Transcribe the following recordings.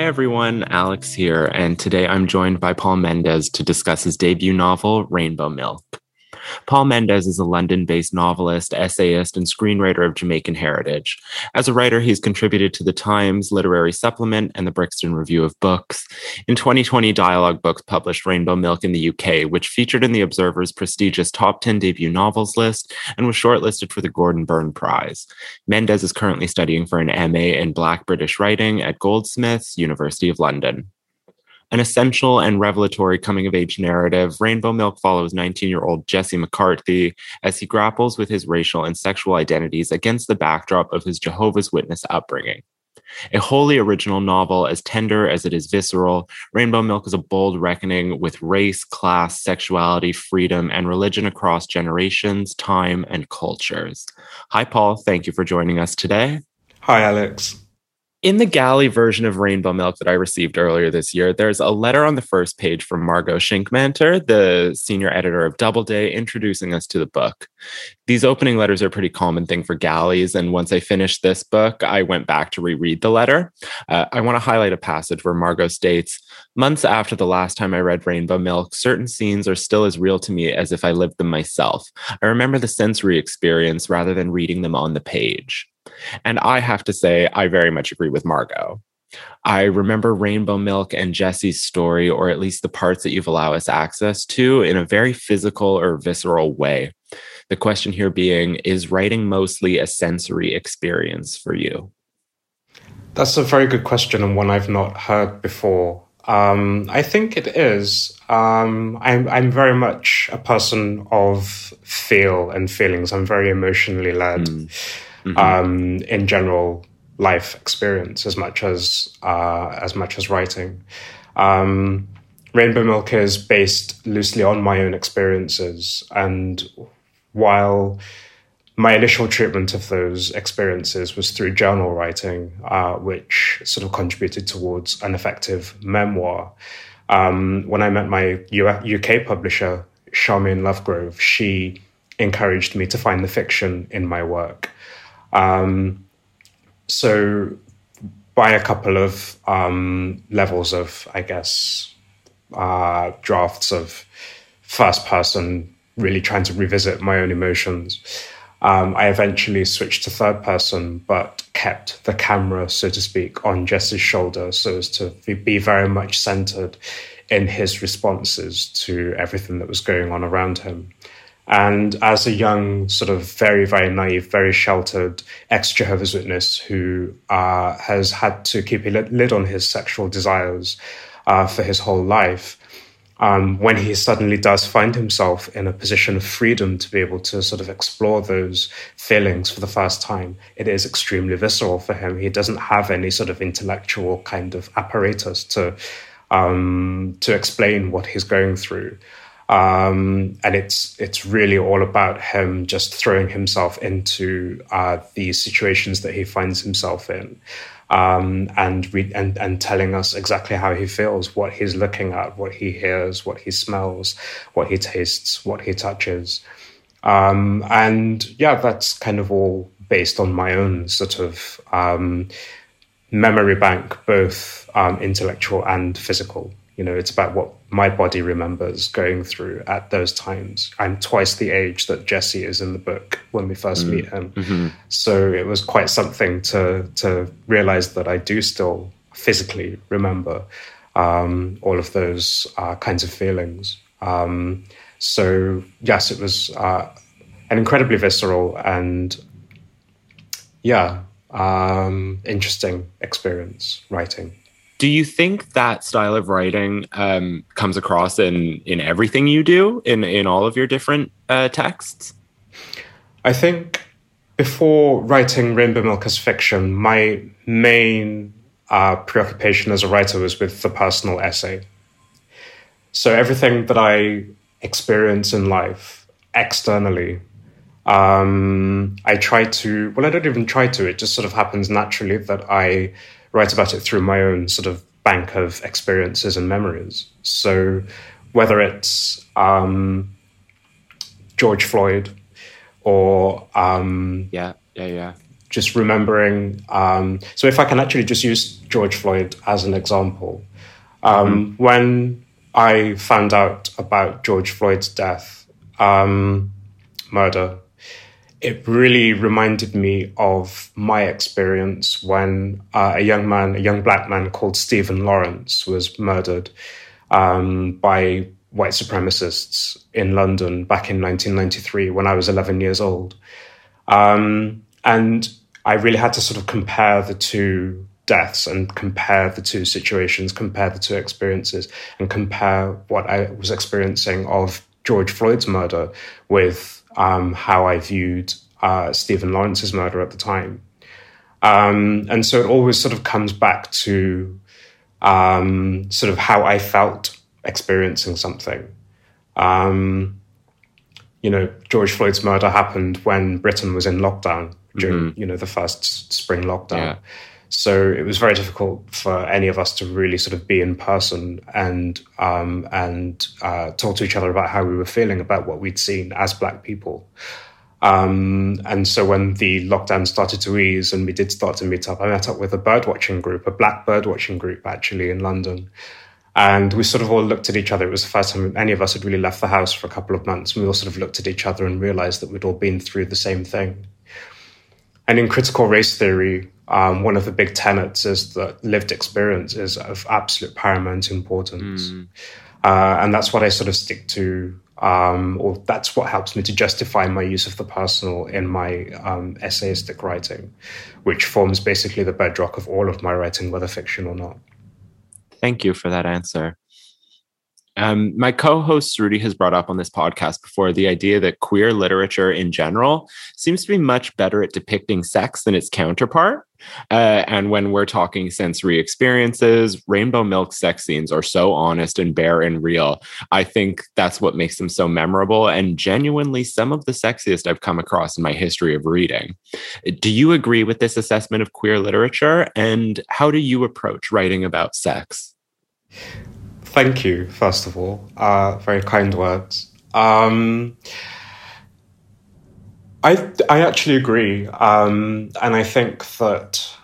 Hi, everyone. Alex here. And today I'm joined by Paul Mendez to discuss his debut novel, Rainbow Milk. Paul Mendez is a London based novelist, essayist, and screenwriter of Jamaican heritage. As a writer, he's contributed to the Times Literary Supplement and the Brixton Review of Books. In 2020, Dialogue Books published Rainbow Milk in the UK, which featured in the Observer's prestigious top 10 debut novels list and was shortlisted for the Gordon Burn Prize. Mendez is currently studying for an MA in Black British Writing at Goldsmiths, University of London. An essential and revelatory coming of age narrative, Rainbow Milk follows 19 year old Jesse McCarthy as he grapples with his racial and sexual identities against the backdrop of his Jehovah's Witness upbringing. A wholly original novel, as tender as it is visceral, Rainbow Milk is a bold reckoning with race, class, sexuality, freedom, and religion across generations, time, and cultures. Hi, Paul. Thank you for joining us today. Hi, Alex in the galley version of Rainbow Milk that I received earlier this year, there's a letter on the first page from Margo Shickmanter, the senior editor of Doubleday, introducing us to the book. These opening letters are a pretty common thing for galleys, and once I finished this book, I went back to reread the letter. Uh, I want to highlight a passage where Margo states, Months after the last time I read Rainbow Milk, certain scenes are still as real to me as if I lived them myself. I remember the sensory experience rather than reading them on the page. And I have to say, I very much agree with Margo. I remember Rainbow Milk and Jesse's story, or at least the parts that you've allowed us access to, in a very physical or visceral way. The question here being is writing mostly a sensory experience for you? That's a very good question and one I've not heard before. Um, I think it is. Um, I'm, I'm very much a person of feel and feelings. I'm very emotionally led. Mm mm-hmm. um, in general life experience as much as uh, as much as writing. Um, Rainbow Milk is based loosely on my own experiences, and while my initial treatment of those experiences was through journal writing, uh, which sort of contributed towards an effective memoir. Um, when I met my UK publisher, Sharmaine Lovegrove, she encouraged me to find the fiction in my work. Um, so, by a couple of um, levels of, I guess, uh, drafts of first person, really trying to revisit my own emotions. Um, I eventually switched to third person, but kept the camera, so to speak, on Jesse's shoulder so as to be very much centered in his responses to everything that was going on around him. And as a young, sort of very, very naive, very sheltered ex Jehovah's Witness who uh, has had to keep a lid on his sexual desires uh, for his whole life, um, when he suddenly does find himself in a position of freedom to be able to sort of explore those feelings for the first time, it is extremely visceral for him. He doesn't have any sort of intellectual kind of apparatus to um, to explain what he's going through. Um, and it's it's really all about him just throwing himself into uh, the situations that he finds himself in, um, and, re- and and telling us exactly how he feels, what he's looking at, what he hears, what he smells, what he tastes, what he touches, um, and yeah, that's kind of all based on my own sort of um, memory bank, both um, intellectual and physical. You know, it's about what my body remembers going through at those times. I'm twice the age that Jesse is in the book when we first mm. meet him. Mm-hmm. So it was quite something to to realize that I do still physically remember um, all of those uh, kinds of feelings. Um, so yes, it was uh, an incredibly visceral and yeah, um, interesting experience writing do you think that style of writing um, comes across in in everything you do in in all of your different uh, texts? I think before writing Rainbow Milk as fiction, my main uh, preoccupation as a writer was with the personal essay. So everything that I experience in life externally, um, I try to. Well, I don't even try to. It just sort of happens naturally that I write about it through my own sort of bank of experiences and memories. So whether it's um, George Floyd or um, yeah, yeah, yeah, just remembering. Um, so, if I can actually just use George Floyd as an example, um, mm-hmm. when I found out about George Floyd's death, um, murder, it really reminded me of my experience when uh, a young man, a young black man called Stephen Lawrence, was murdered um, by white supremacists in London back in 1993 when I was 11 years old. Um, and I really had to sort of compare the two deaths and compare the two situations, compare the two experiences, and compare what I was experiencing of George Floyd's murder with um, how I viewed uh, Stephen Lawrence's murder at the time. Um, and so it always sort of comes back to um, sort of how I felt experiencing something. Um, you know, George Floyd's murder happened when Britain was in lockdown during, mm-hmm. you know, the first spring lockdown. Yeah. So it was very difficult for any of us to really sort of be in person and um, and uh, talk to each other about how we were feeling about what we'd seen as Black people. Um, and so when the lockdown started to ease and we did start to meet up, I met up with a birdwatching group, a black birdwatching group actually in London. And we sort of all looked at each other. It was the first time any of us had really left the house for a couple of months. And we all sort of looked at each other and realized that we'd all been through the same thing. And in critical race theory, um, one of the big tenets is that lived experience is of absolute paramount importance. Mm. Uh, and that's what I sort of stick to, um, or that's what helps me to justify my use of the personal in my um, essayistic writing, which forms basically the bedrock of all of my writing, whether fiction or not. Thank you for that answer. Um, my co-host Rudy has brought up on this podcast before the idea that queer literature in general seems to be much better at depicting sex than its counterpart. Uh, and when we're talking sensory experiences, Rainbow Milk sex scenes are so honest and bare and real. I think that's what makes them so memorable and genuinely some of the sexiest I've come across in my history of reading. Do you agree with this assessment of queer literature? And how do you approach writing about sex? Thank you, first of all. Uh, very kind words. Um, I I actually agree, um, and I think that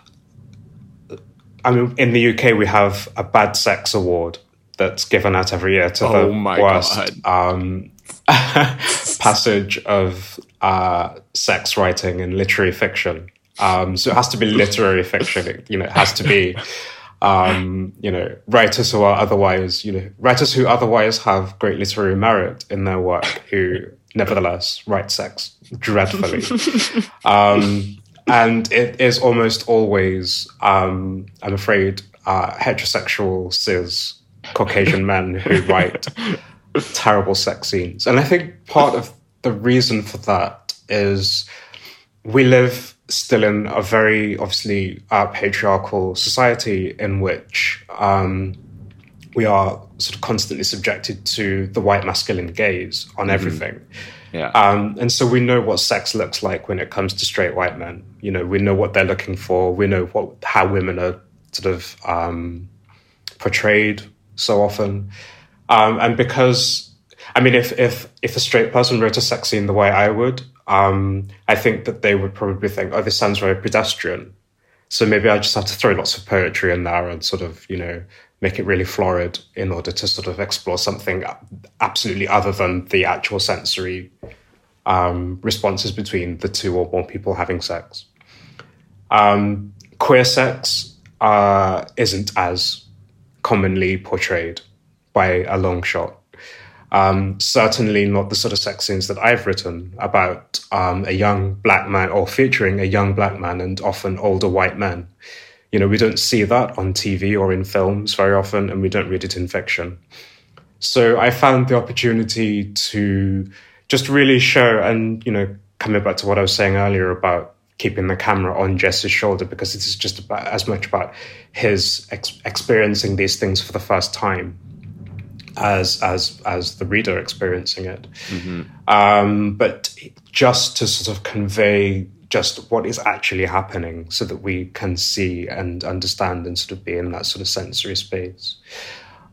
I mean in the UK we have a bad sex award that's given out every year to oh the worst um, passage of uh, sex writing in literary fiction. Um, so it has to be literary fiction. It, you know, it has to be um, you know, writers who are otherwise, you know, writers who otherwise have great literary merit in their work, who nevertheless write sex dreadfully. um, and it is almost always, um, I'm afraid, uh, heterosexual cis Caucasian men who write terrible sex scenes. And I think part of the reason for that is we live still in a very obviously uh, patriarchal society in which um, we are sort of constantly subjected to the white masculine gaze on mm-hmm. everything. Yeah. Um, and so we know what sex looks like when it comes to straight white men. You know, we know what they're looking for. We know what how women are sort of um, portrayed so often. Um, and because, I mean, if if if a straight person wrote a sex scene the way I would, um, I think that they would probably think, oh, this sounds very pedestrian. So maybe I just have to throw lots of poetry in there and sort of, you know, make it really florid in order to sort of explore something absolutely other than the actual sensory um, responses between the two or more people having sex. Um, queer sex uh, isn't as commonly portrayed by a long shot. Um, certainly not the sort of sex scenes that I've written about um, a young black man or featuring a young black man and often older white men. You know, we don't see that on TV or in films very often, and we don't read it in fiction. So I found the opportunity to just really show, and, you know, coming back to what I was saying earlier about keeping the camera on Jesse's shoulder because it is just about, as much about his ex- experiencing these things for the first time as as as the reader experiencing it. Mm-hmm. Um, but just to sort of convey just what is actually happening, so that we can see and understand and sort of be in that sort of sensory space.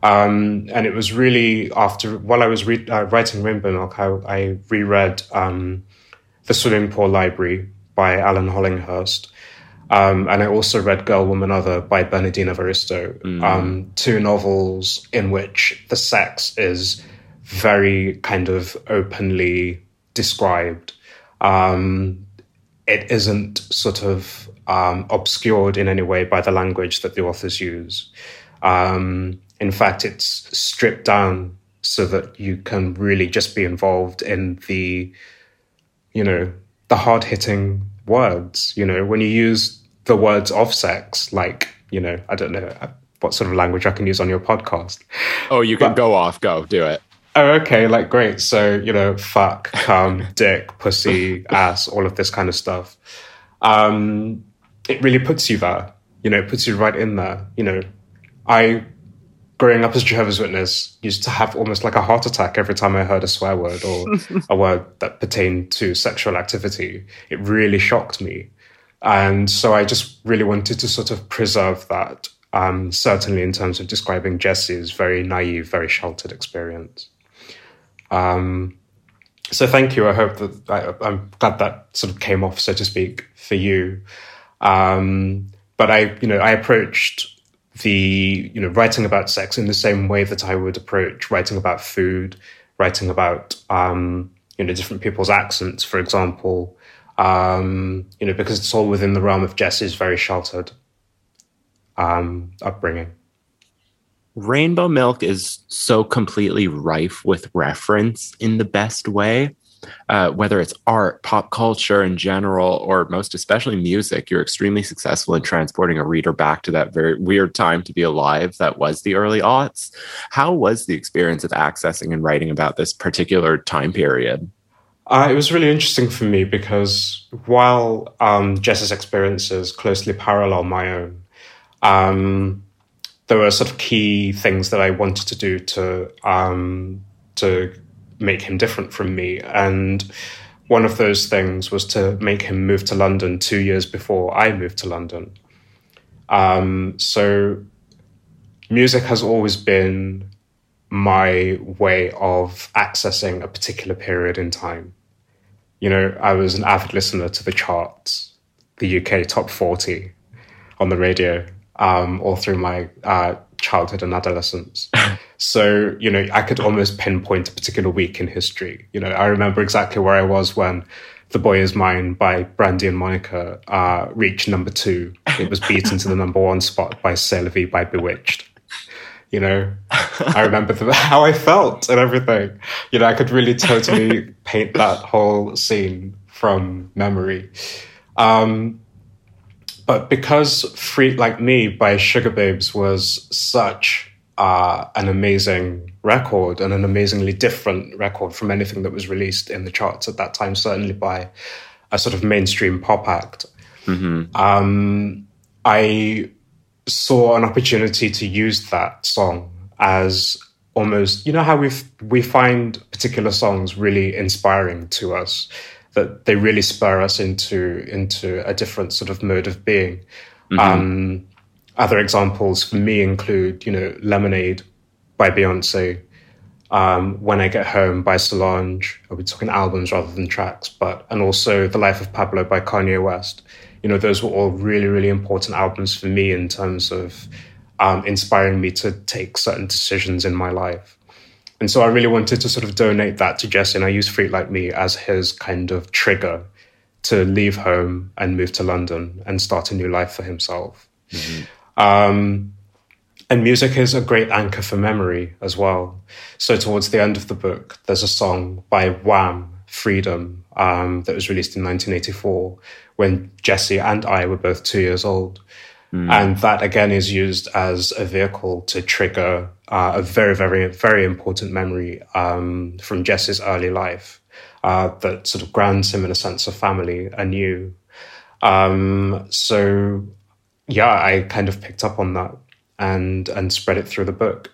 Um, and it was really after while I was re- uh, writing Rainbow Milk, I, I reread um, the Swimming Pool Library by Alan Hollinghurst. Um, and I also read Girl, Woman, Other by Bernardine Evaristo, mm. um, two novels in which the sex is very kind of openly described. Um, it isn't sort of um, obscured in any way by the language that the authors use. Um, in fact, it's stripped down so that you can really just be involved in the, you know, the hard hitting words. You know, when you use the words of sex, like, you know, I don't know what sort of language I can use on your podcast. Oh, you can but, go off, go, do it. Oh, okay, like great. So, you know, fuck, cum, dick, pussy, ass, all of this kind of stuff. Um, it really puts you there. You know, it puts you right in there. You know, I growing up as Jehovah's Witness, used to have almost like a heart attack every time I heard a swear word or a word that pertained to sexual activity. It really shocked me. And so I just really wanted to sort of preserve that, um, certainly in terms of describing Jesse's very naive, very sheltered experience. Um, so thank you. I hope that I, am glad that sort of came off, so to speak, for you. Um, but I, you know, I approached the you know writing about sex in the same way that I would approach writing about food, writing about um, you know different people's accents, for example. Um, you know because it's all within the realm of Jesse's very sheltered um, upbringing. Rainbow Milk is so completely rife with reference in the best way uh, whether it's art, pop culture in general, or most especially music, you're extremely successful in transporting a reader back to that very weird time to be alive that was the early aughts. How was the experience of accessing and writing about this particular time period? Uh, it was really interesting for me because while um, Jess's experiences closely parallel my own, um, there were sort of key things that I wanted to do to um, to make him different from me. And one of those things was to make him move to London two years before I moved to London. Um, so music has always been my way of accessing a particular period in time. You know, I was an avid listener to the charts, the UK top 40 on the radio, um, all through my uh, childhood and adolescence. so, you know, I could almost pinpoint a particular week in history. You know, I remember exactly where I was when The Boy Is Mine by Brandy and Monica uh, reached number two. It was beaten to the number one spot by C'est La Vie by B*Witched. You know, I remember the, how I felt and everything. You know, I could really totally paint that whole scene from memory. Um, but because Freak Like Me by Sugababes was such uh, an amazing record and an amazingly different record from anything that was released in the charts at that time, certainly by a sort of mainstream pop act, mm-hmm. um, I saw an opportunity to use that song as almost, you know, how we we find particular songs really inspiring to us that they really spur us into into a different sort of mode of being. Mm-hmm. Um, other examples for me include, you know, Lemonade by Beyonce, um, When I Get Home by Solange. I'll be talking albums rather than tracks, but and also The Life of Pablo by Kanye West. You know, those were all really, really important albums for me in terms of um, inspiring me to take certain decisions in my life. And so I really wanted to sort of donate that to Jesse, and I used Freak Like Me as his kind of trigger to leave home and move to London and start a new life for himself. Mm-hmm. Um, and music is a great anchor for memory as well. So towards the end of the book, there's a song by Wham, Freedom, um, that was released in 1984 when Jesse and I were both two years old. Mm. And that again is used as a vehicle to trigger uh, a very, very, very important memory um, from Jesse's early life uh, that sort of grounds him in a sense of family anew. Um, so, yeah, I kind of picked up on that and and spread it through the book.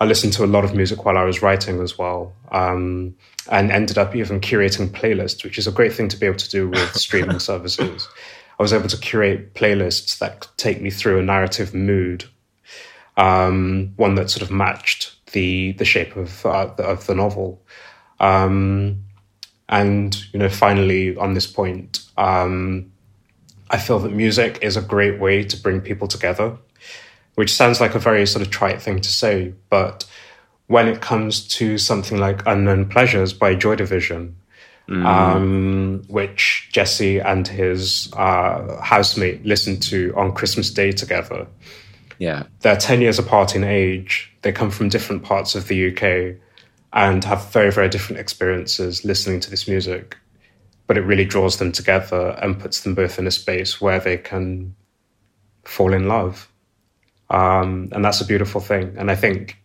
I listened to a lot of music while I was writing as well, um, and ended up even curating playlists, which is a great thing to be able to do with streaming services. I was able to curate playlists that could take me through a narrative mood um, one that sort of matched the the shape of uh, the, of the novel. Um, and you know, finally, on this point, Um, I feel that music is a great way to bring people together, which sounds like a very sort of trite thing to say, but when it comes to something like Unknown Pleasures by Joy Division, mm. um, which Jesse and his uh, housemate listened to on Christmas Day together. Yeah. They're 10 years apart in age. They come from different parts of the UK and have very, very different experiences listening to this music. But it really draws them together and puts them both in a space where they can fall in love. Um, and that's a beautiful thing. And I think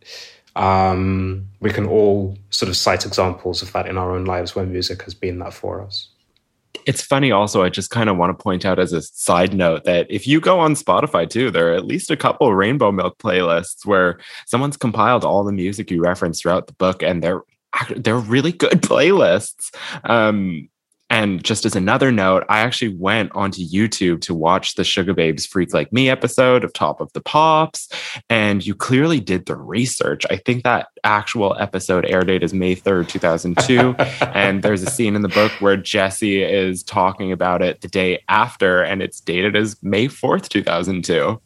um, we can all sort of cite examples of that in our own lives where music has been that for us. It's funny, also, I just kind of want to point out as a side note that if you go on Spotify too, there are at least a couple Rainbow Milk playlists where someone's compiled all the music you reference throughout the book, and they're they're really good playlists. Um, and just as another note, I actually went onto YouTube to watch the Sugababes Freak Like Me episode of Top of the Pops. And you clearly did the research. I think that actual episode air date is May 3rd, 2002. and there's a scene in the book where Jesse is talking about it the day after, and it's dated as May 4th, 2002.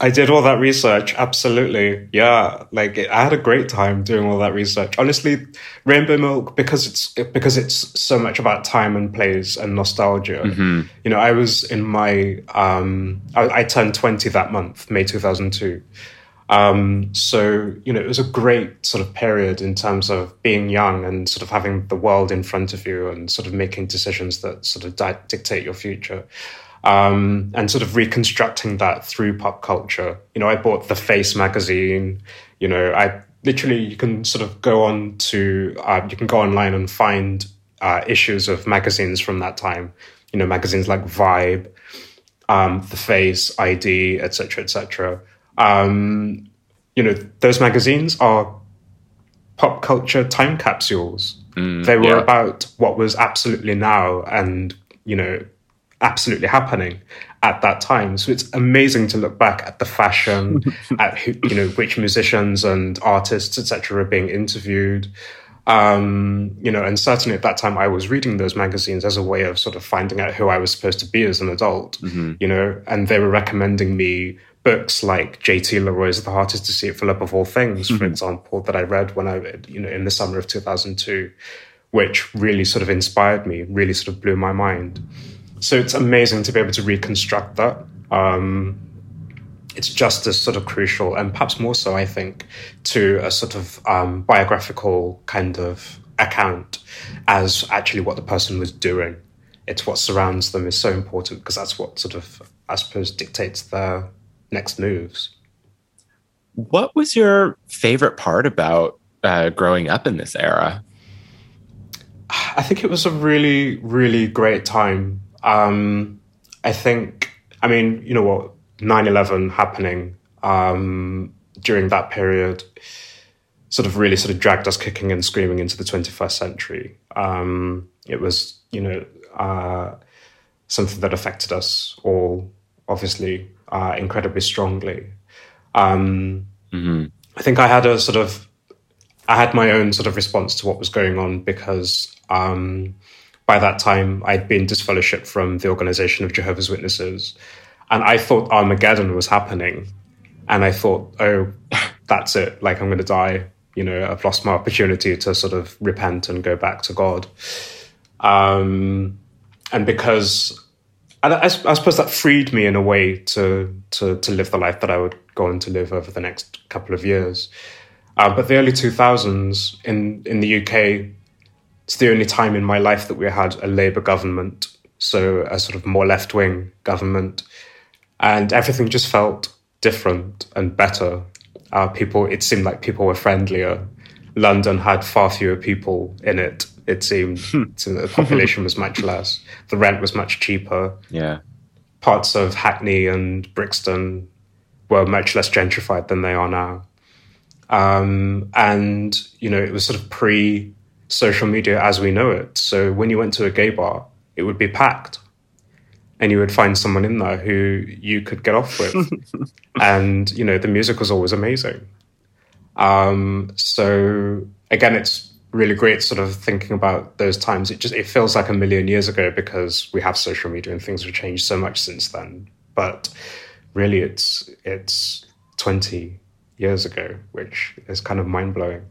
I did all that research. Absolutely. Yeah. Like I had a great time doing all that research. Honestly, Rainbow Milk, because it's, because it's so much about time and place and nostalgia. Mm-hmm. You know, I was in my, um, I, I, turned 20 that month, May 2002. Um, so, you know, it was a great sort of period in terms of being young and sort of having the world in front of you and sort of making decisions that sort of di- dictate your future um, and sort of reconstructing that through pop culture. You know, I bought the Face magazine. You know, I literally you can sort of go on to uh, you can go online and find uh, issues of magazines from that time. You know, magazines like Vibe, um, The Face, ID, etc., etc. Um, you know, those magazines are pop culture time capsules. Mm, they were yeah. about what was absolutely now and you know absolutely happening at that time. So it's amazing to look back at the fashion, at who, you know which musicians and artists etc. are being interviewed. Um, you know, and certainly at that time, I was reading those magazines as a way of sort of finding out who I was supposed to be as an adult. Mm-hmm. You know, and they were recommending me books like J.T. Leroy's The Heart Is Deceitful Above All Things, mm-hmm. for example, that I read when I, you know, in the summer of 2002, which really sort of inspired me, really sort of blew my mind. So it's amazing to be able to reconstruct that. Um, it's just as sort of crucial, and perhaps more so, I think, to a sort of um, biographical kind of account as actually what the person was doing. It's what surrounds them is so important because that's what sort of, I suppose, dictates their next moves. What was your favorite part about uh, growing up in this era? I think it was a really, really great time um, I think, I mean, you know what, 9 11 happening um, during that period sort of really sort of dragged us kicking and screaming into the 21st century. Um, it was, you know, uh, something that affected us all, obviously, uh, incredibly strongly. Um, mm-hmm. I think I had a sort of, I had my own sort of response to what was going on because um, by that time, I'd been disfellowshipped from the Organization of Jehovah's Witnesses. And I thought Armageddon was happening. And I thought, oh, that's it. Like, I'm going to die. You know, I've lost my opportunity to sort of repent and go back to God. Um, and because I, I, suppose that freed me in a way to, to, to live the life that I would go on to live over the next couple of years. Uh, but the early 2000s in, in the UK, it's the only time in my life that we had a Labour government, so a sort of more left wing government, and everything just felt different and better. Uh, people, it seemed like people were friendlier. London had far fewer people in it. It seemed hmm. the population was much less. The rent was much cheaper. Yeah, parts of Hackney and Brixton were much less gentrified than they are now. Um, and you know, it was sort of pre social media as we know it. So when you went to a gay bar, it would be packed. And you would find someone in there who you could get off with. and, you know, the music was always amazing. Um, so again, it's really great sort of thinking about those times. It just it feels like a million years ago because we have social media and things have changed so much since then. But really, it's it's twenty years ago, which is kind of mind blowing.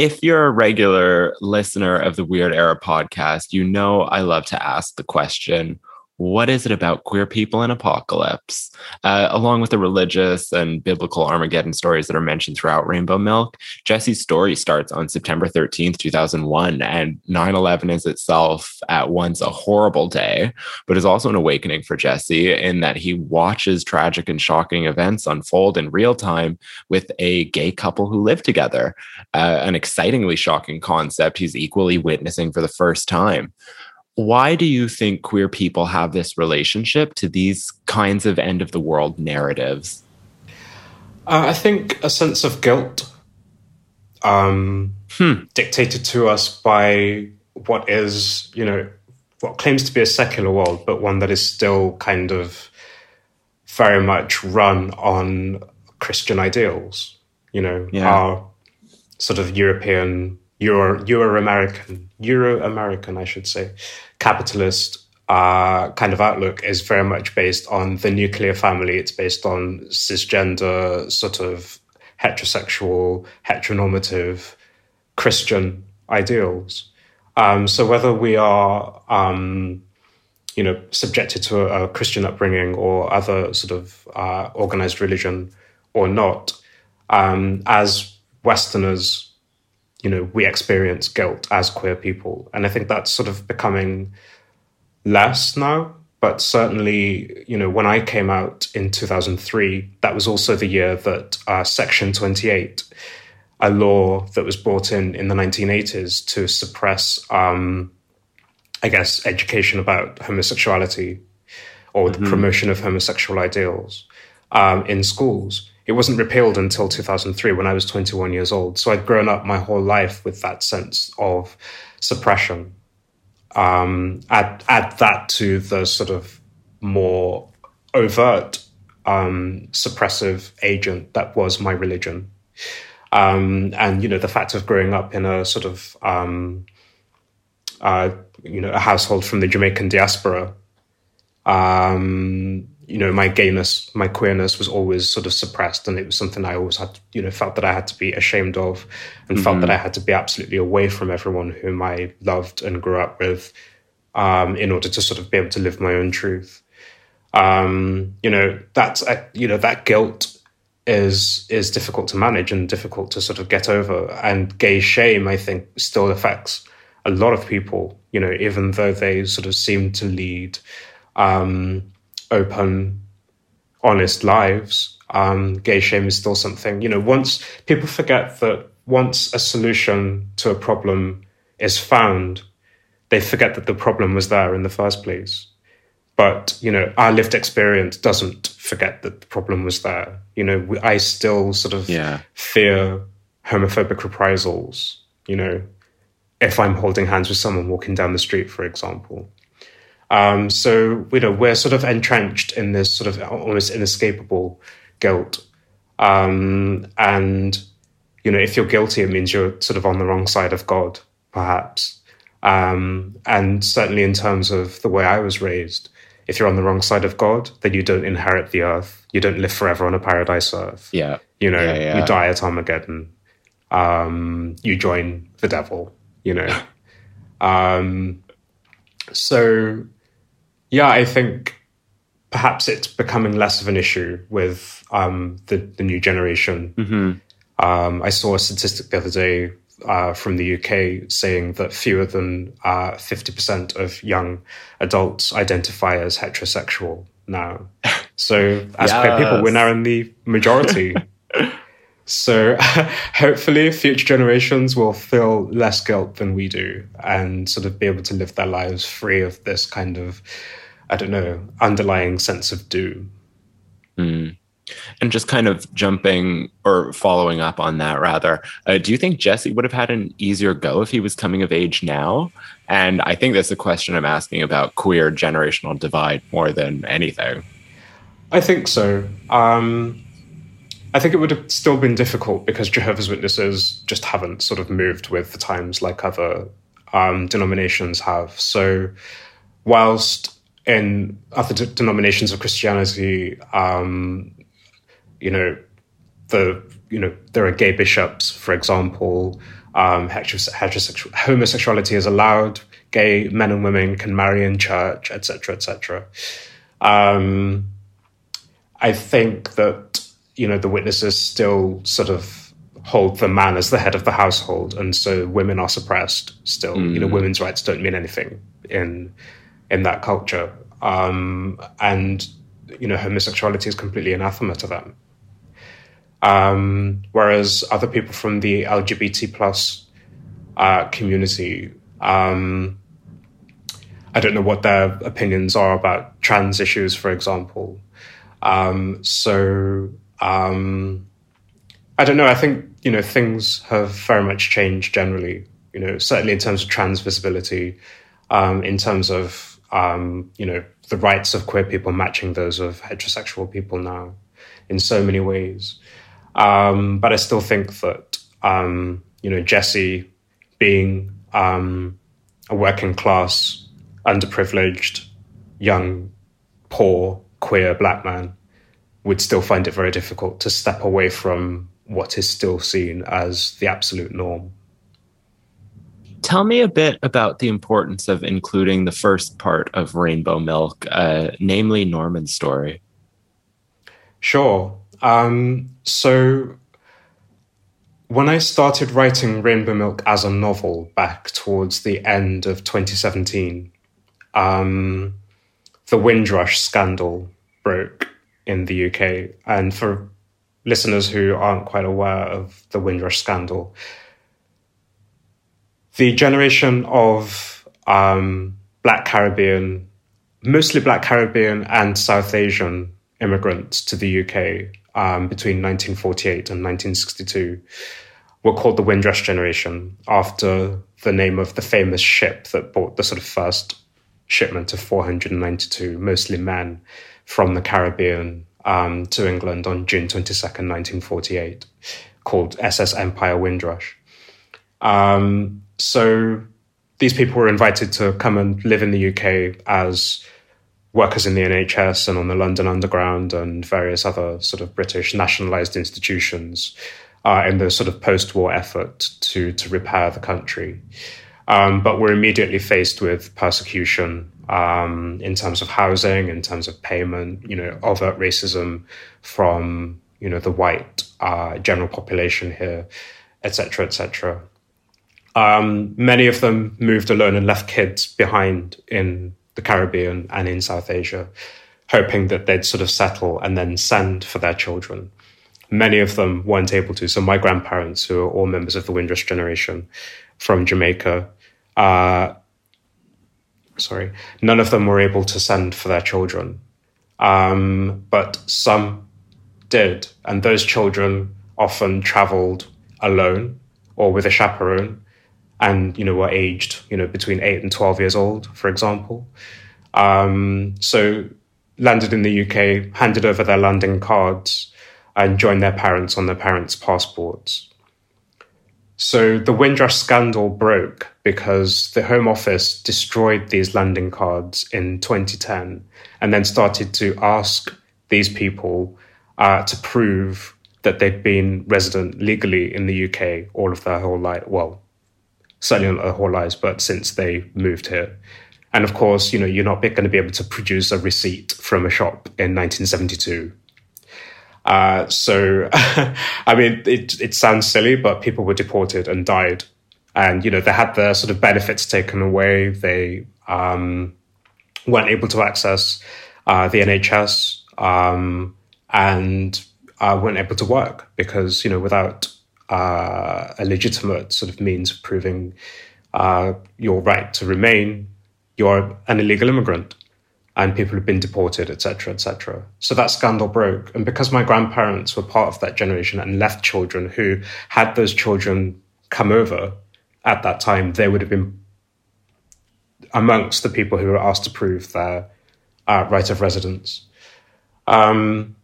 If you're a regular listener of the Weird Era podcast, you know I love to ask the question what is it about queer people in apocalypse uh, along with the religious and biblical armageddon stories that are mentioned throughout rainbow milk? Jesse's story starts on september 13th 2001 and 9-11 is itself at once a horrible day but is also an awakening for jesse in that he watches tragic and shocking events unfold in real time with a gay couple who live together uh, an excitingly shocking concept he's equally witnessing for the first time why do you think queer people have this relationship to these kinds of end of the world narratives? Uh, I think a sense of guilt um, hmm. dictated to us by what is, you know, what claims to be a secular world, but one that is still kind of very much run on Christian ideals. You know, yeah. our sort of European, Euro, Euro American, Euro American, I should say, capitalist uh, kind of outlook is very much based on the nuclear family. It's based on cisgender, sort of heterosexual, heteronormative Christian ideals. Um, so whether we are, um, you know, subjected to a, a, Christian upbringing or other sort of uh, organized religion or not, um, as Westerners, you know, we experience guilt as queer people. And I think that's sort of becoming less now. But certainly, you know, when I came out in 2003, that was also the year that uh, Section 28, a law that was brought in in the 1980s to suppress, um, I guess, education about homosexuality or mm-hmm. the promotion of homosexual ideals um, in schools it wasn't repealed until 2003 when I was 21 years old. So I'd grown up my whole life with that sense of suppression. Um, add, add that to the sort of more overt um, suppressive agent that was my religion. Um, and, you know, the fact of growing up in a sort of, um, uh, you know, a household from the Jamaican diaspora, um, you know, my gayness, my queerness was always sort of suppressed, and it was something I always had, you know, felt that I had to be ashamed of, and mm-hmm. felt that I had to be absolutely away from everyone whom I loved and grew up with, um, in order to sort of be able to live my own truth. Um, you know, that's uh, you know that guilt is is difficult to manage and difficult to sort of get over, and gay shame, I think, still affects a lot of people. You know, even though they sort of seem to lead. Um, open, honest lives, um, gay shame is still something. You know, once people forget that once a solution to a problem is found, they forget that the problem was there in the first place. But you know, our lived experience doesn't forget that the problem was there. You know, we, I still sort of yeah. fear homophobic reprisals. You know, if I'm holding hands with someone walking down the street, for example. Um, so you know we're sort of entrenched in this sort of almost inescapable guilt, um, and you know if you're guilty, it means you're sort of on the wrong side of God, perhaps. Um, and certainly in terms of the way I was raised, if you're on the wrong side of God, then you don't inherit the earth. You don't live forever on a paradise earth. Yeah, you know, yeah, yeah. you die at Armageddon. Um, you join the devil. You know. Um, so yeah, I think perhaps it's becoming less of an issue with um, the, the new generation. Mm-hmm. Um, I saw a statistic the other day uh, from the UK saying that fewer than uh, 50% of young adults identify as heterosexual now. So, as yes. people, we're now in the majority. so, hopefully, future generations will feel less guilt than we do and sort of be able to live their lives free of this kind of I don't know, underlying sense of doom. Mm. And just kind of jumping or following up on that, rather, uh, do you think Jesse would have had an easier go if he was coming of age now? And I think that's a question I'm asking about queer generational divide more than anything. I think so. Um, I think it would have still been difficult because Jehovah's Witnesses just haven't sort of moved with the times like other um, denominations have. So, whilst in other d- denominations of Christianity, um, you know, the you know there are gay bishops, for example. Um, heterosexual, homosexuality is allowed. Gay men and women can marry in church, etc., etc. Um, I think that you know the witnesses still sort of hold the man as the head of the household, and so women are suppressed still. Mm. You know, mm. women's rights don't mean anything in in that culture, um, and you know, homosexuality is completely anathema to them. Um, whereas other people from the LGBT plus uh, community, um, I don't know what their opinions are about trans issues, for example. Um, so um, I don't know. I think you know things have very much changed generally. You know, certainly in terms of trans visibility, um, in terms of um, you know the rights of queer people matching those of heterosexual people now, in so many ways. Um, but I still think that um, you know Jesse being um, a working class, underprivileged, young, poor, queer black man would still find it very difficult to step away from what is still seen as the absolute norm. Tell me a bit about the importance of including the first part of Rainbow Milk, uh, namely Norman's story. Sure. Um, so, when I started writing Rainbow Milk as a novel back towards the end of 2017, um, the Windrush scandal broke in the UK. And for listeners who aren't quite aware of the Windrush scandal, the generation of um, Black Caribbean, mostly Black Caribbean and South Asian immigrants to the UK um, between 1948 and 1962 were called the Windrush generation after the name of the famous ship that brought the sort of first shipment of 492, mostly men, from the Caribbean um, to England on June 22nd, 1948, called SS Empire Windrush. Um, so these people were invited to come and live in the UK as workers in the NHS and on the London Underground and various other sort of British nationalised institutions uh, in the sort of post-war effort to to repair the country. Um, but were immediately faced with persecution um, in terms of housing, in terms of payment, you know, overt racism from you know the white uh, general population here, etc., etc. Um, many of them moved alone and left kids behind in the Caribbean and in South Asia, hoping that they'd sort of settle and then send for their children. Many of them weren't able to. So my grandparents, who are all members of the Windrush generation from Jamaica, uh, sorry, none of them were able to send for their children. Um, but some did. And those children often traveled alone or with a chaperone and, you know, were aged, you know, between eight and 12 years old, for example. Um, so landed in the UK, handed over their landing cards and joined their parents on their parents' passports. So the Windrush scandal broke because the Home Office destroyed these landing cards in 2010 and then started to ask these people uh, to prove that they'd been resident legally in the UK all of their whole life. Well, certainly not their whole lives, but since they moved here. And of course, you know, you're not going to be able to produce a receipt from a shop in 1972 uh, so, I mean, it, it sounds silly, but people were deported and died. And, you know, they had their sort of benefits taken away. They um, weren't able to access uh, the NHS um, and uh, weren't able to work because, you know, without uh, a legitimate sort of means of proving uh, your right to remain, you're an illegal immigrant and people have been deported, etc., etc. So that scandal broke, and because my grandparents were part of that generation and left children who had those children come over at that time, they would have been amongst the people who were asked to prove their uh, right of residence. Um,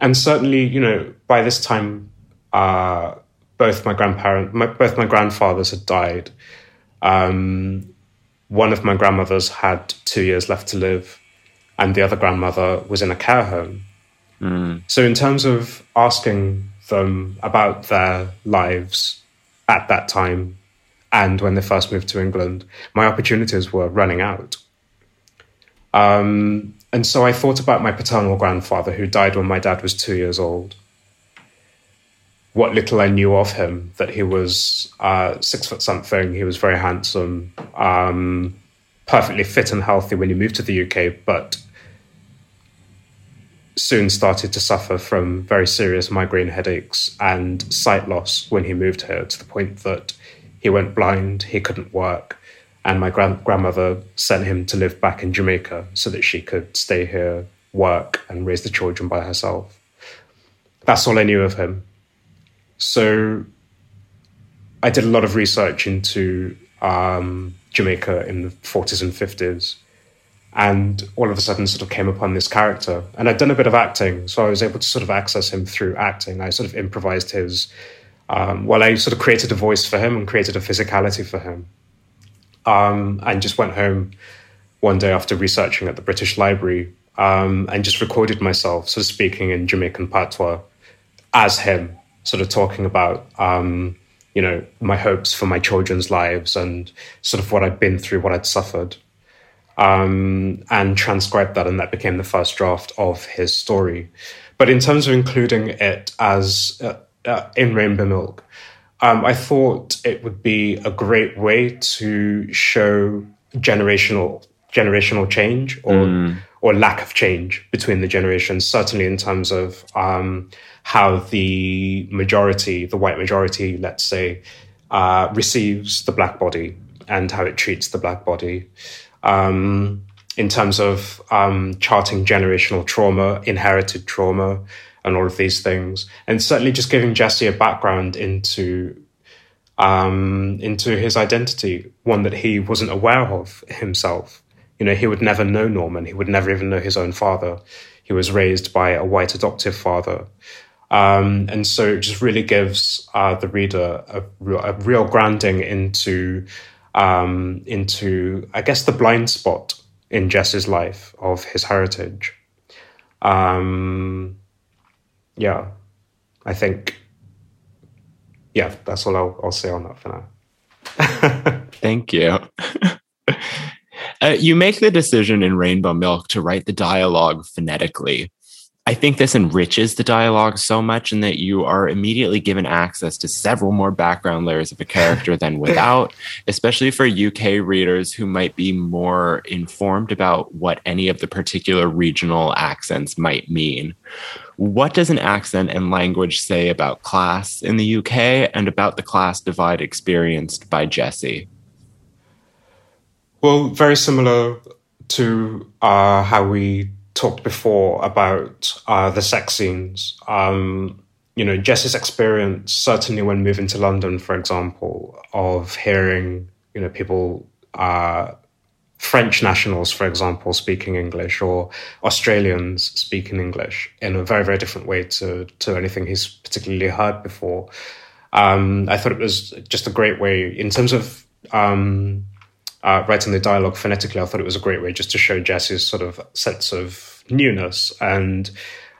and certainly, you know, by this time, uh, both my grandparent, my, both my grandfathers had died. Um, one of my grandmothers had two years left to live, and the other grandmother was in a care home. Mm. So, in terms of asking them about their lives at that time and when they first moved to England, my opportunities were running out. Um, and so I thought about my paternal grandfather who died when my dad was two years old. What little I knew of him, that he was uh, six foot something, he was very handsome, um, perfectly fit and healthy when he moved to the UK, but soon started to suffer from very serious migraine headaches and sight loss when he moved here to the point that he went blind, he couldn't work, and my grand- grandmother sent him to live back in Jamaica so that she could stay here, work, and raise the children by herself. That's all I knew of him. So I did a lot of research into um, Jamaica in the 40s and 50s and all of a sudden sort of came upon this character. And i'd done a bit of acting so i was able to sort of access him through acting. I sort of improvised his um, well i sort of created a voice for him and created a physicality for him. Um, and just went home one day after researching at the british library um, and just recorded myself sort of speaking in jamaican patois as him sort of talking about um, you know my hopes for my children's lives and sort of what i'd been through what i'd suffered um, and transcribed that, and that became the first draft of his story. But in terms of including it as uh, uh, in Rainbow Milk, um, I thought it would be a great way to show generational generational change or mm. or lack of change between the generations. Certainly, in terms of um, how the majority, the white majority, let's say, uh, receives the black body and how it treats the black body um, in terms of um, charting generational trauma, inherited trauma, and all of these things, and certainly just giving Jesse a background into um, into his identity, one that he wasn't aware of himself. You know, he would never know Norman. He would never even know his own father. He was raised by a white adoptive father. Um, and so it just really gives uh, the reader a, a, real grounding into um, into, I guess, the blind spot in Jesse's life of his heritage. Um, yeah, I think, yeah, that's all I'll, I'll say on that for now. Thank you. Uh, you make the decision in Rainbow Milk to write the dialogue phonetically. I think this enriches the dialogue so much in that you are immediately given access to several more background layers of a character than without, especially for UK readers who might be more informed about what any of the particular regional accents might mean. What does an accent and language say about class in the UK and about the class divide experienced by Jesse? Well, very similar to uh, how we talked before about uh, the sex scenes. Um, you know, Jesse's experience, certainly when moving to London, for example, of hearing, you know, people, uh, French nationals, for example, speaking English, or Australians speaking English in a very, very different way to, to anything he's particularly heard before. Um, I thought it was just a great way, in terms of um, uh, writing the dialogue phonetically, I thought it was a great way just to show Jesse's sort of sense of newness and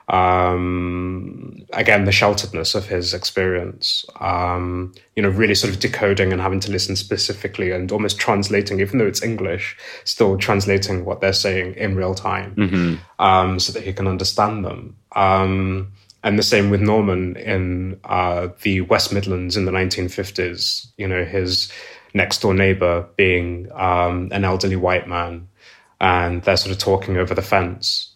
um, again the shelteredness of his experience. Um, you know, really sort of decoding and having to listen specifically and almost translating, even though it's English, still translating what they're saying in real time, mm-hmm. um, so that he can understand them. Um, and the same with Norman in uh, the West Midlands in the 1950s. You know, his next door neighbor being um, an elderly white man, and they're sort of talking over the fence.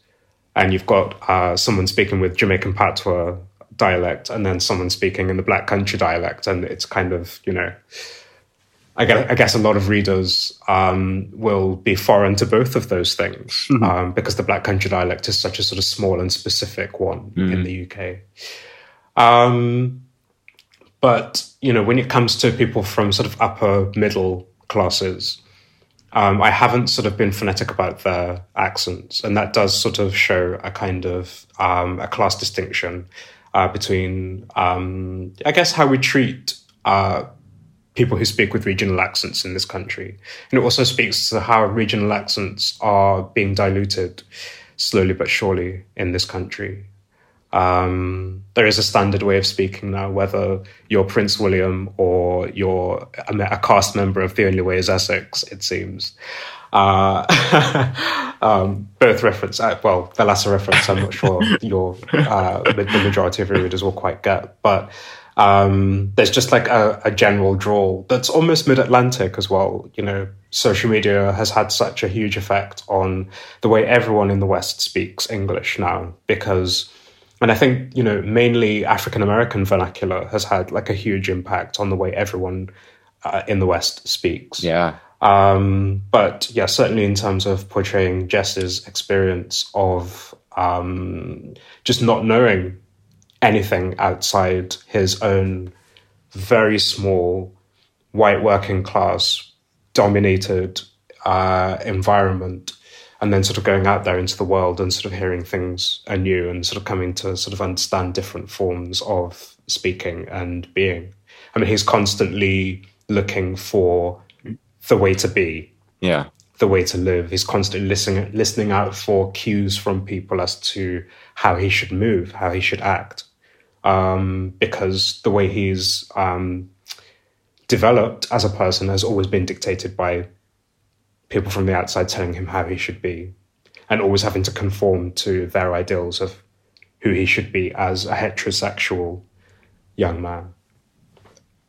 And you've got uh, someone speaking with Jamaican patois dialect, and then someone speaking in the Black Country dialect, and it's kind of you know. I guess, I guess a lot of readers um, will be foreign to both of those things mm-hmm. um, because the Black Country dialect is such a sort of small and specific one mm. in the UK. Um, but you know, when it comes to people from sort of upper middle classes, Um, I haven't sort of been phonetic about their accents, and that does sort of show a kind of um, a class distinction uh, between, um, I guess, how we treat uh, people who speak with regional accents in this country. And it also speaks to how regional accents are being diluted slowly but surely in this country. Um, there is a standard way of speaking now, whether you're Prince William or you're a, a cast member of The Only Way is Essex, it seems. Uh, um, both reference, uh, well, the latter reference, I'm not sure your uh, the majority of your readers will quite get, but um, there's just like a, a general drawl that's almost mid-Atlantic as well. You know, social media has had such a huge effect on the way everyone in the West speaks English now because and I think, you know, mainly African American vernacular has had like a huge impact on the way everyone uh, in the West speaks. Yeah. Um, but yeah, certainly in terms of portraying Jesse's experience of um, just not knowing anything outside his own very small white working class dominated uh, environment and then sort of going out there into the world and sort of hearing things anew and sort of coming to sort of understand different forms of speaking and being. I mean, he's constantly looking for the way to be. Yeah. The way to live. He's constantly listening listening out for cues from people as to how he should move, how he should act. Um, because the way he's um, developed as a person has always been dictated by people from the outside telling him how he should be and always having to conform to their ideals of who he should be as a heterosexual young man.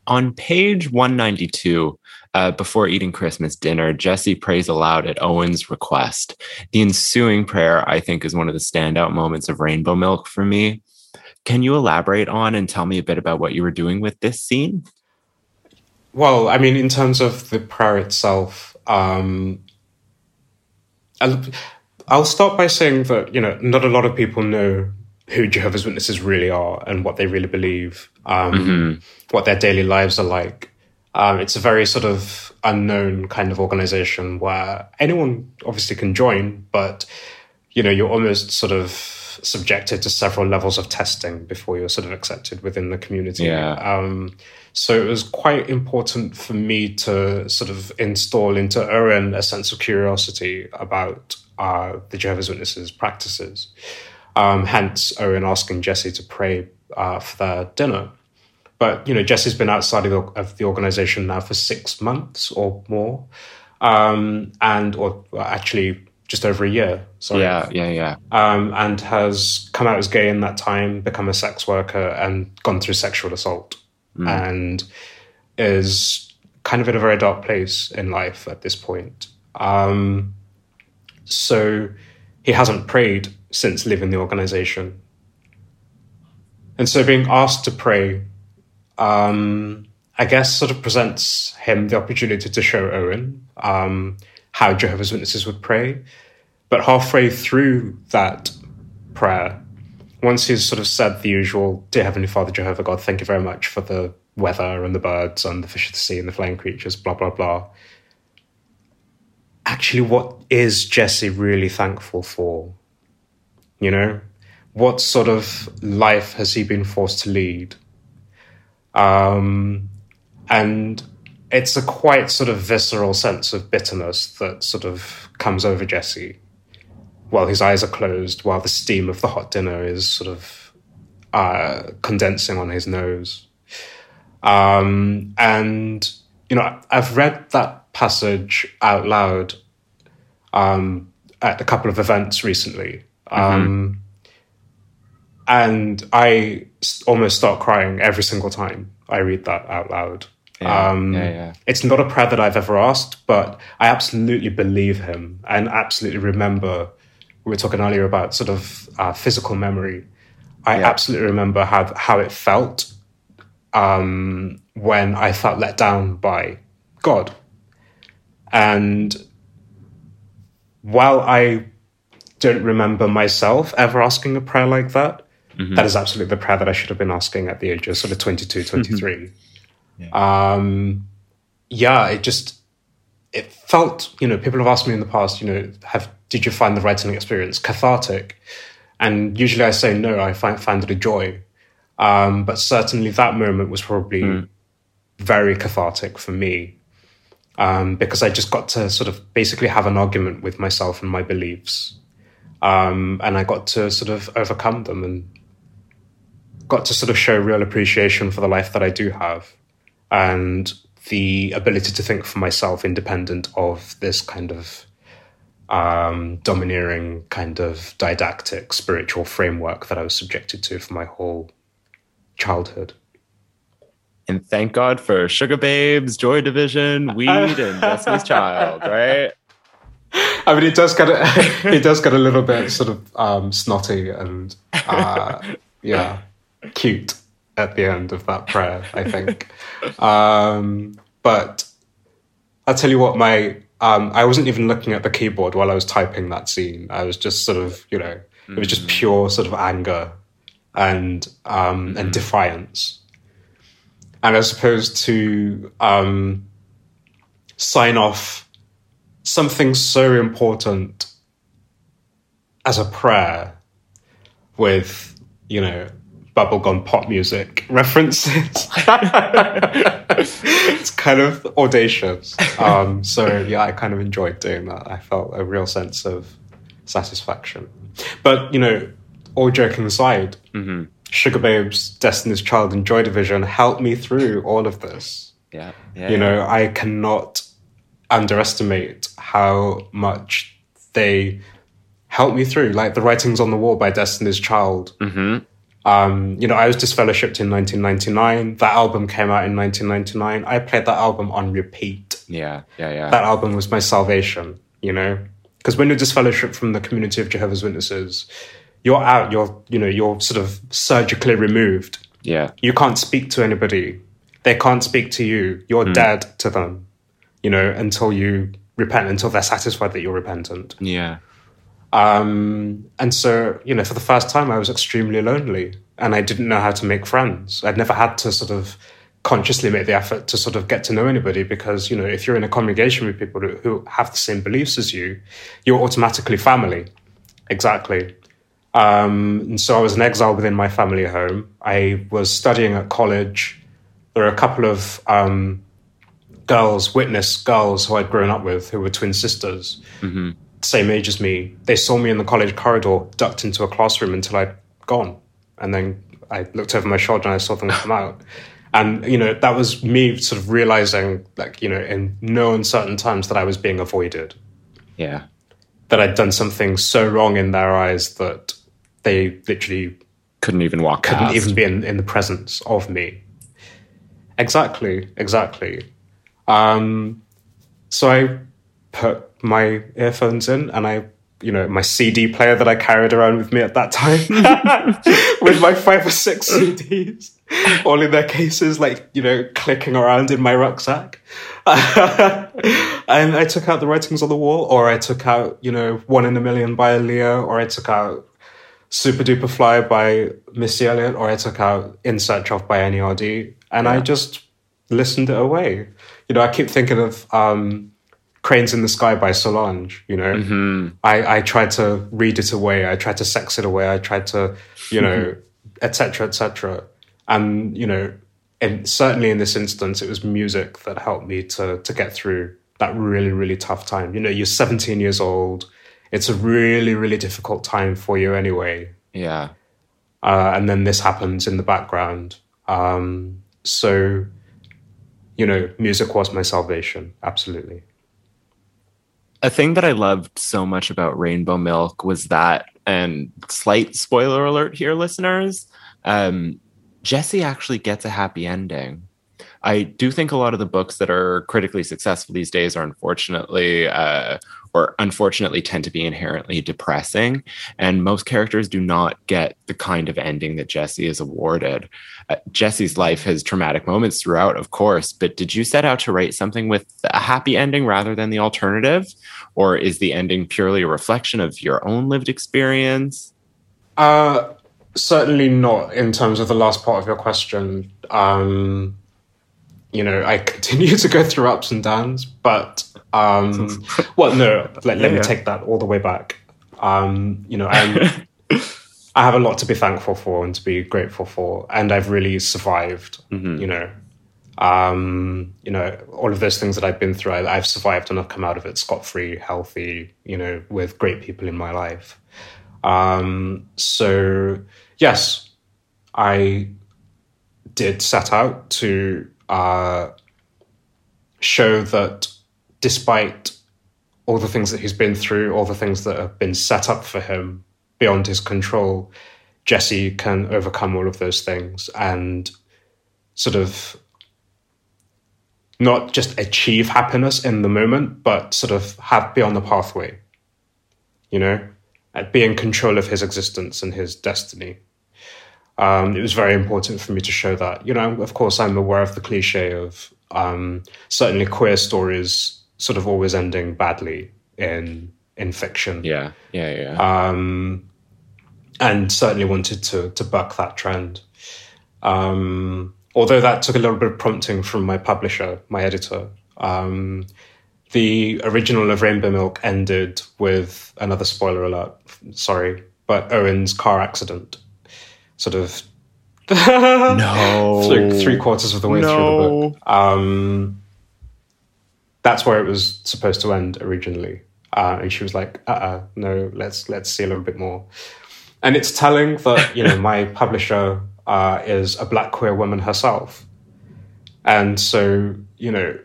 On page 192, uh, before eating Christmas dinner, Jesse prays aloud at Owen's request. The ensuing prayer, I think, is one of the standout moments of Rainbow Milk for me. Can you elaborate on and tell me a bit about what you were doing with this scene? Well, I mean, in terms of the prayer itself, um, I'll start by saying that you know not a lot of people know who Jehovah's Witnesses really are and what they really believe, um, mm-hmm. what their daily lives are like. Um, it's a very sort of unknown kind of organization where anyone obviously can join, but you know you're almost sort of subjected to several levels of testing before you're sort of accepted within the community. Yeah. Um, so it was quite important for me to sort of install into Owen a sense of curiosity about uh, the Jehovah's Witnesses practices. Um, hence, Owen asking Jesse to pray uh, for their dinner. But you know, Jesse's been outside of the, of the organization now for six months or more, um, and or actually just over a year. Sorry. Yeah, yeah, yeah. Um, and has come out as gay in that time, become a sex worker, and gone through sexual assault mm. and is kind of in a very dark place in life at this point. Um, so he hasn't prayed since leaving the organization. And so being asked to pray, um, I guess, sort of presents him the opportunity to show Owen um, how Jehovah's Witnesses would pray. But halfway through that prayer, once he's sort of said the usual, Dear Heavenly Father, Jehovah God, thank you very much for the weather and the birds and the fish of the sea and the flying creatures, blah, blah, blah. Actually, what is Jesse really thankful for? You know, what sort of life has he been forced to lead? Um, and it's a quite sort of visceral sense of bitterness that sort of comes over Jesse while his eyes are closed, while the steam of the hot dinner is sort of uh, condensing on his nose. Um, and, you know, I've read that passage out loud um, at a couple of events recently. Um, mm-hmm. And I almost start crying every single time I read that out loud. Yeah, um, yeah, yeah. It's not a prayer that I've ever asked, but I absolutely believe him and absolutely remember we were talking earlier about sort of uh, physical memory. I yeah. absolutely remember how how it felt um, when I felt let down by God, and while I don't remember myself ever asking a prayer like that, mm-hmm. that is absolutely the prayer that I should have been asking at the age of sort of 22, 23. Mm-hmm. Yeah. Um, yeah, it just it felt, you know, people have asked me in the past, you know, have did you find the writing experience cathartic? And usually I say no, I find found it a joy. Um, but certainly that moment was probably mm. very cathartic for me um, because I just got to sort of basically have an argument with myself and my beliefs. Um, and I got to sort of overcome them and got to sort of show real appreciation for the life that I do have and the ability to think for myself independent of this kind of um, domineering kind of didactic spiritual framework that I was subjected to for my whole childhood. And thank God for Sugababes, Joy Division, Weed, and Destiny's Child, right? I mean, it does get a, it does get a little bit sort of um, snotty and uh, yeah, cute at the end of that prayer. I think, um, but I'll tell you what, my um, I wasn't even looking at the keyboard while I was typing that scene. I was just sort of, you know, it was just mm. pure sort of anger and um, and mm-hmm. defiance and as opposed to um, sign off something so important as a prayer with, you know, bubblegum pop music references. it's kind of audacious. Um, so, yeah, I kind of enjoyed doing that. I felt a real sense of satisfaction. But, you know, all joking aside, mm-hmm. Sugababes, Destiny's Child, and Joy Division helped me through all of this. Yeah. yeah you know, I cannot underestimate how much they helped me through. Like the Writing's on the Wall by Destiny's Child. Mm-hmm. Um, you know, I was disfellowshipped in 1999. That album came out in 1999. I played that album on repeat. Yeah, yeah, yeah. That album was my salvation, you know? Because when you're disfellowshipped from the community of Jehovah's Witnesses, you're out, you're, you know, you're sort of surgically removed. Yeah. You can't speak to anybody. They can't speak to you. You're mm. dead to them, you know, until you repent, until they're satisfied that you're repentant. Yeah. Um, and so, you know, for the first time, I was extremely lonely and I didn't know how to make friends. I'd never had to sort of consciously make the effort to sort of get to know anybody because, you know, if you're in a congregation with people who have the same beliefs as you, you're automatically family. Exactly. Um, and so I was an exile within my family home. I was studying at college. There were a couple of um, girls, witness girls who I'd grown up with, who were twin sisters, mm-hmm. Same age as me. They saw me in the college corridor, ducked into a classroom until I'd gone. And then I looked over my shoulder and I saw them come out. And, you know, that was me sort of realizing, like, you know, in no uncertain terms that I was being avoided. Yeah. That I'd done something so wrong in their eyes that they literally couldn't even walk couldn't past. even be in, in the presence of me exactly exactly um, so i put my earphones in and i you know my cd player that i carried around with me at that time with my five or six cds all in their cases like you know clicking around in my rucksack and i took out the Writing's on the Wall or i took out you know one in a million by Aaliyah or i took out Supa Dupa Fly by Missy Elliott, or I took out In Search of by NERD, and yeah. I just listened it away. You know, I keep thinking of um, Cranes in the Sky by Solange, you know. Mm-hmm. I, I tried to read it away, I tried to sex it away, I tried to, you know, etc. etc. And, you know, and certainly in this instance, it was music that helped me to to get through that really, really tough time. You know, you're 17 years old it's a really, really difficult time for you anyway. Yeah. Uh, and then this happens in the background. Um, so, you know, music was my salvation. Absolutely. A thing that I loved so much about Rainbow Milk was that, and slight spoiler alert here, listeners, um, Jesse actually gets a happy ending. I do think a lot of the books that are critically successful these days are unfortunately uh, or unfortunately tend to be inherently depressing. And most characters do not get the kind of ending that Jesse is awarded. Uh, Jesse's life has traumatic moments throughout, of course, but did you set out to write something with a happy ending rather than the alternative? Or is the ending purely a reflection of your own lived experience? Uh, certainly not in terms of the last part of your question. Um, you know, I continue to go through ups and downs, but um, well, no, let, let yeah, me take that all the way back. Um, you know, I'm, I have a lot to be thankful for and to be grateful for, and I've really survived. Mm-hmm. You know, um, you know, all of those things that I've been through, I, have survived and I've come out of it scot free, healthy. You know, with great people in my life. Um, so yes, I did set out to uh, show that despite all the things that he's been through, all the things that have been set up for him beyond his control, Jesse can overcome all of those things and sort of not just achieve happiness in the moment, but sort of have be on the pathway, you know, be in control of his existence and his destiny. Um, it was very important for me to show that. You know, of course, I'm aware of the cliche of um, certainly queer stories sort of always ending badly in in fiction. Yeah, yeah, yeah. Um, and certainly wanted to to buck that trend. Um, although that took a little bit of prompting from my publisher, my editor. Um, the original of Rainbow Milk ended with another spoiler alert. Sorry, but Owen's car accident sort of no three, three quarters of the way no. through the book. Um, that's where it was supposed to end originally, uh, and she was like, "Uh, uh no, let's let's see a little bit more." And it's telling that you know my publisher uh, is a black queer woman herself, and so you know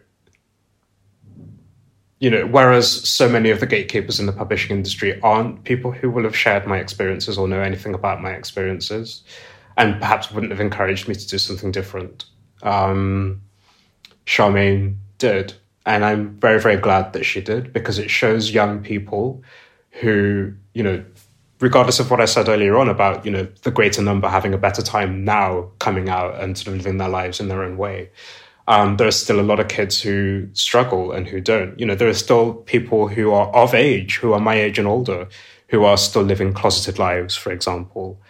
you know, whereas so many of the gatekeepers in the publishing industry aren't people who will have shared my experiences or know anything about my experiences, and perhaps wouldn't have encouraged me to do something different. Um, Sharmaine did, and I'm very, very glad that she did because it shows young people who, you know, regardless of what I said earlier on about, you know, the greater number having a better time now coming out and sort of living their lives in their own way um, there are still a lot of kids who struggle and who don't. You know, there are still people who are of age, who are my age and older, who are still living closeted lives, for example.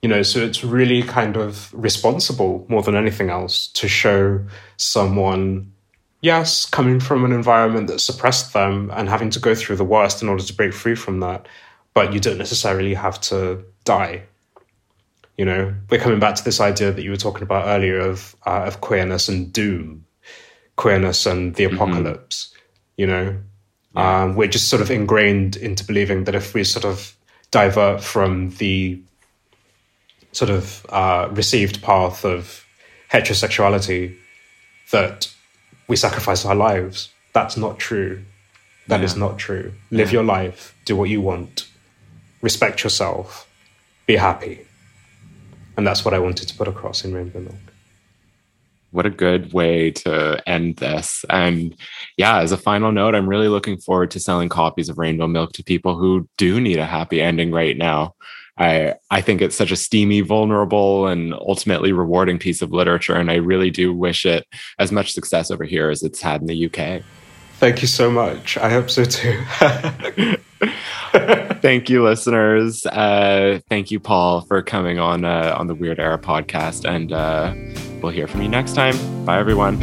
You know, so it's really kind of responsible more than anything else to show someone, yes, coming from an environment that suppressed them and having to go through the worst in order to break free from that. But you don't necessarily have to die you know, we're coming back to this idea that you were talking about earlier of uh, of queerness and doom, queerness and the mm-hmm. apocalypse. Mm-hmm. You know, yeah. um, we're just sort of ingrained into believing that if we sort of divert from the sort of uh, received path of heterosexuality, that we sacrifice our lives. That's not true. That yeah. is not true. Live yeah. your life. Do what you want. Respect yourself. Be happy and that's what I wanted to put across in Rainbow Milk. What a good way to end this. And yeah, as a final note, I'm really looking forward to selling copies of Rainbow Milk to people who do need a happy ending right now. I I think it's such a steamy, vulnerable, and ultimately rewarding piece of literature, and I really do wish it as much success over here as it's had in the UK. Thank you so much. I hope so too. thank you, listeners. Uh, thank you, Paul, for coming on uh, on the Weird Era podcast, and uh, we'll hear from you next time. Bye, everyone.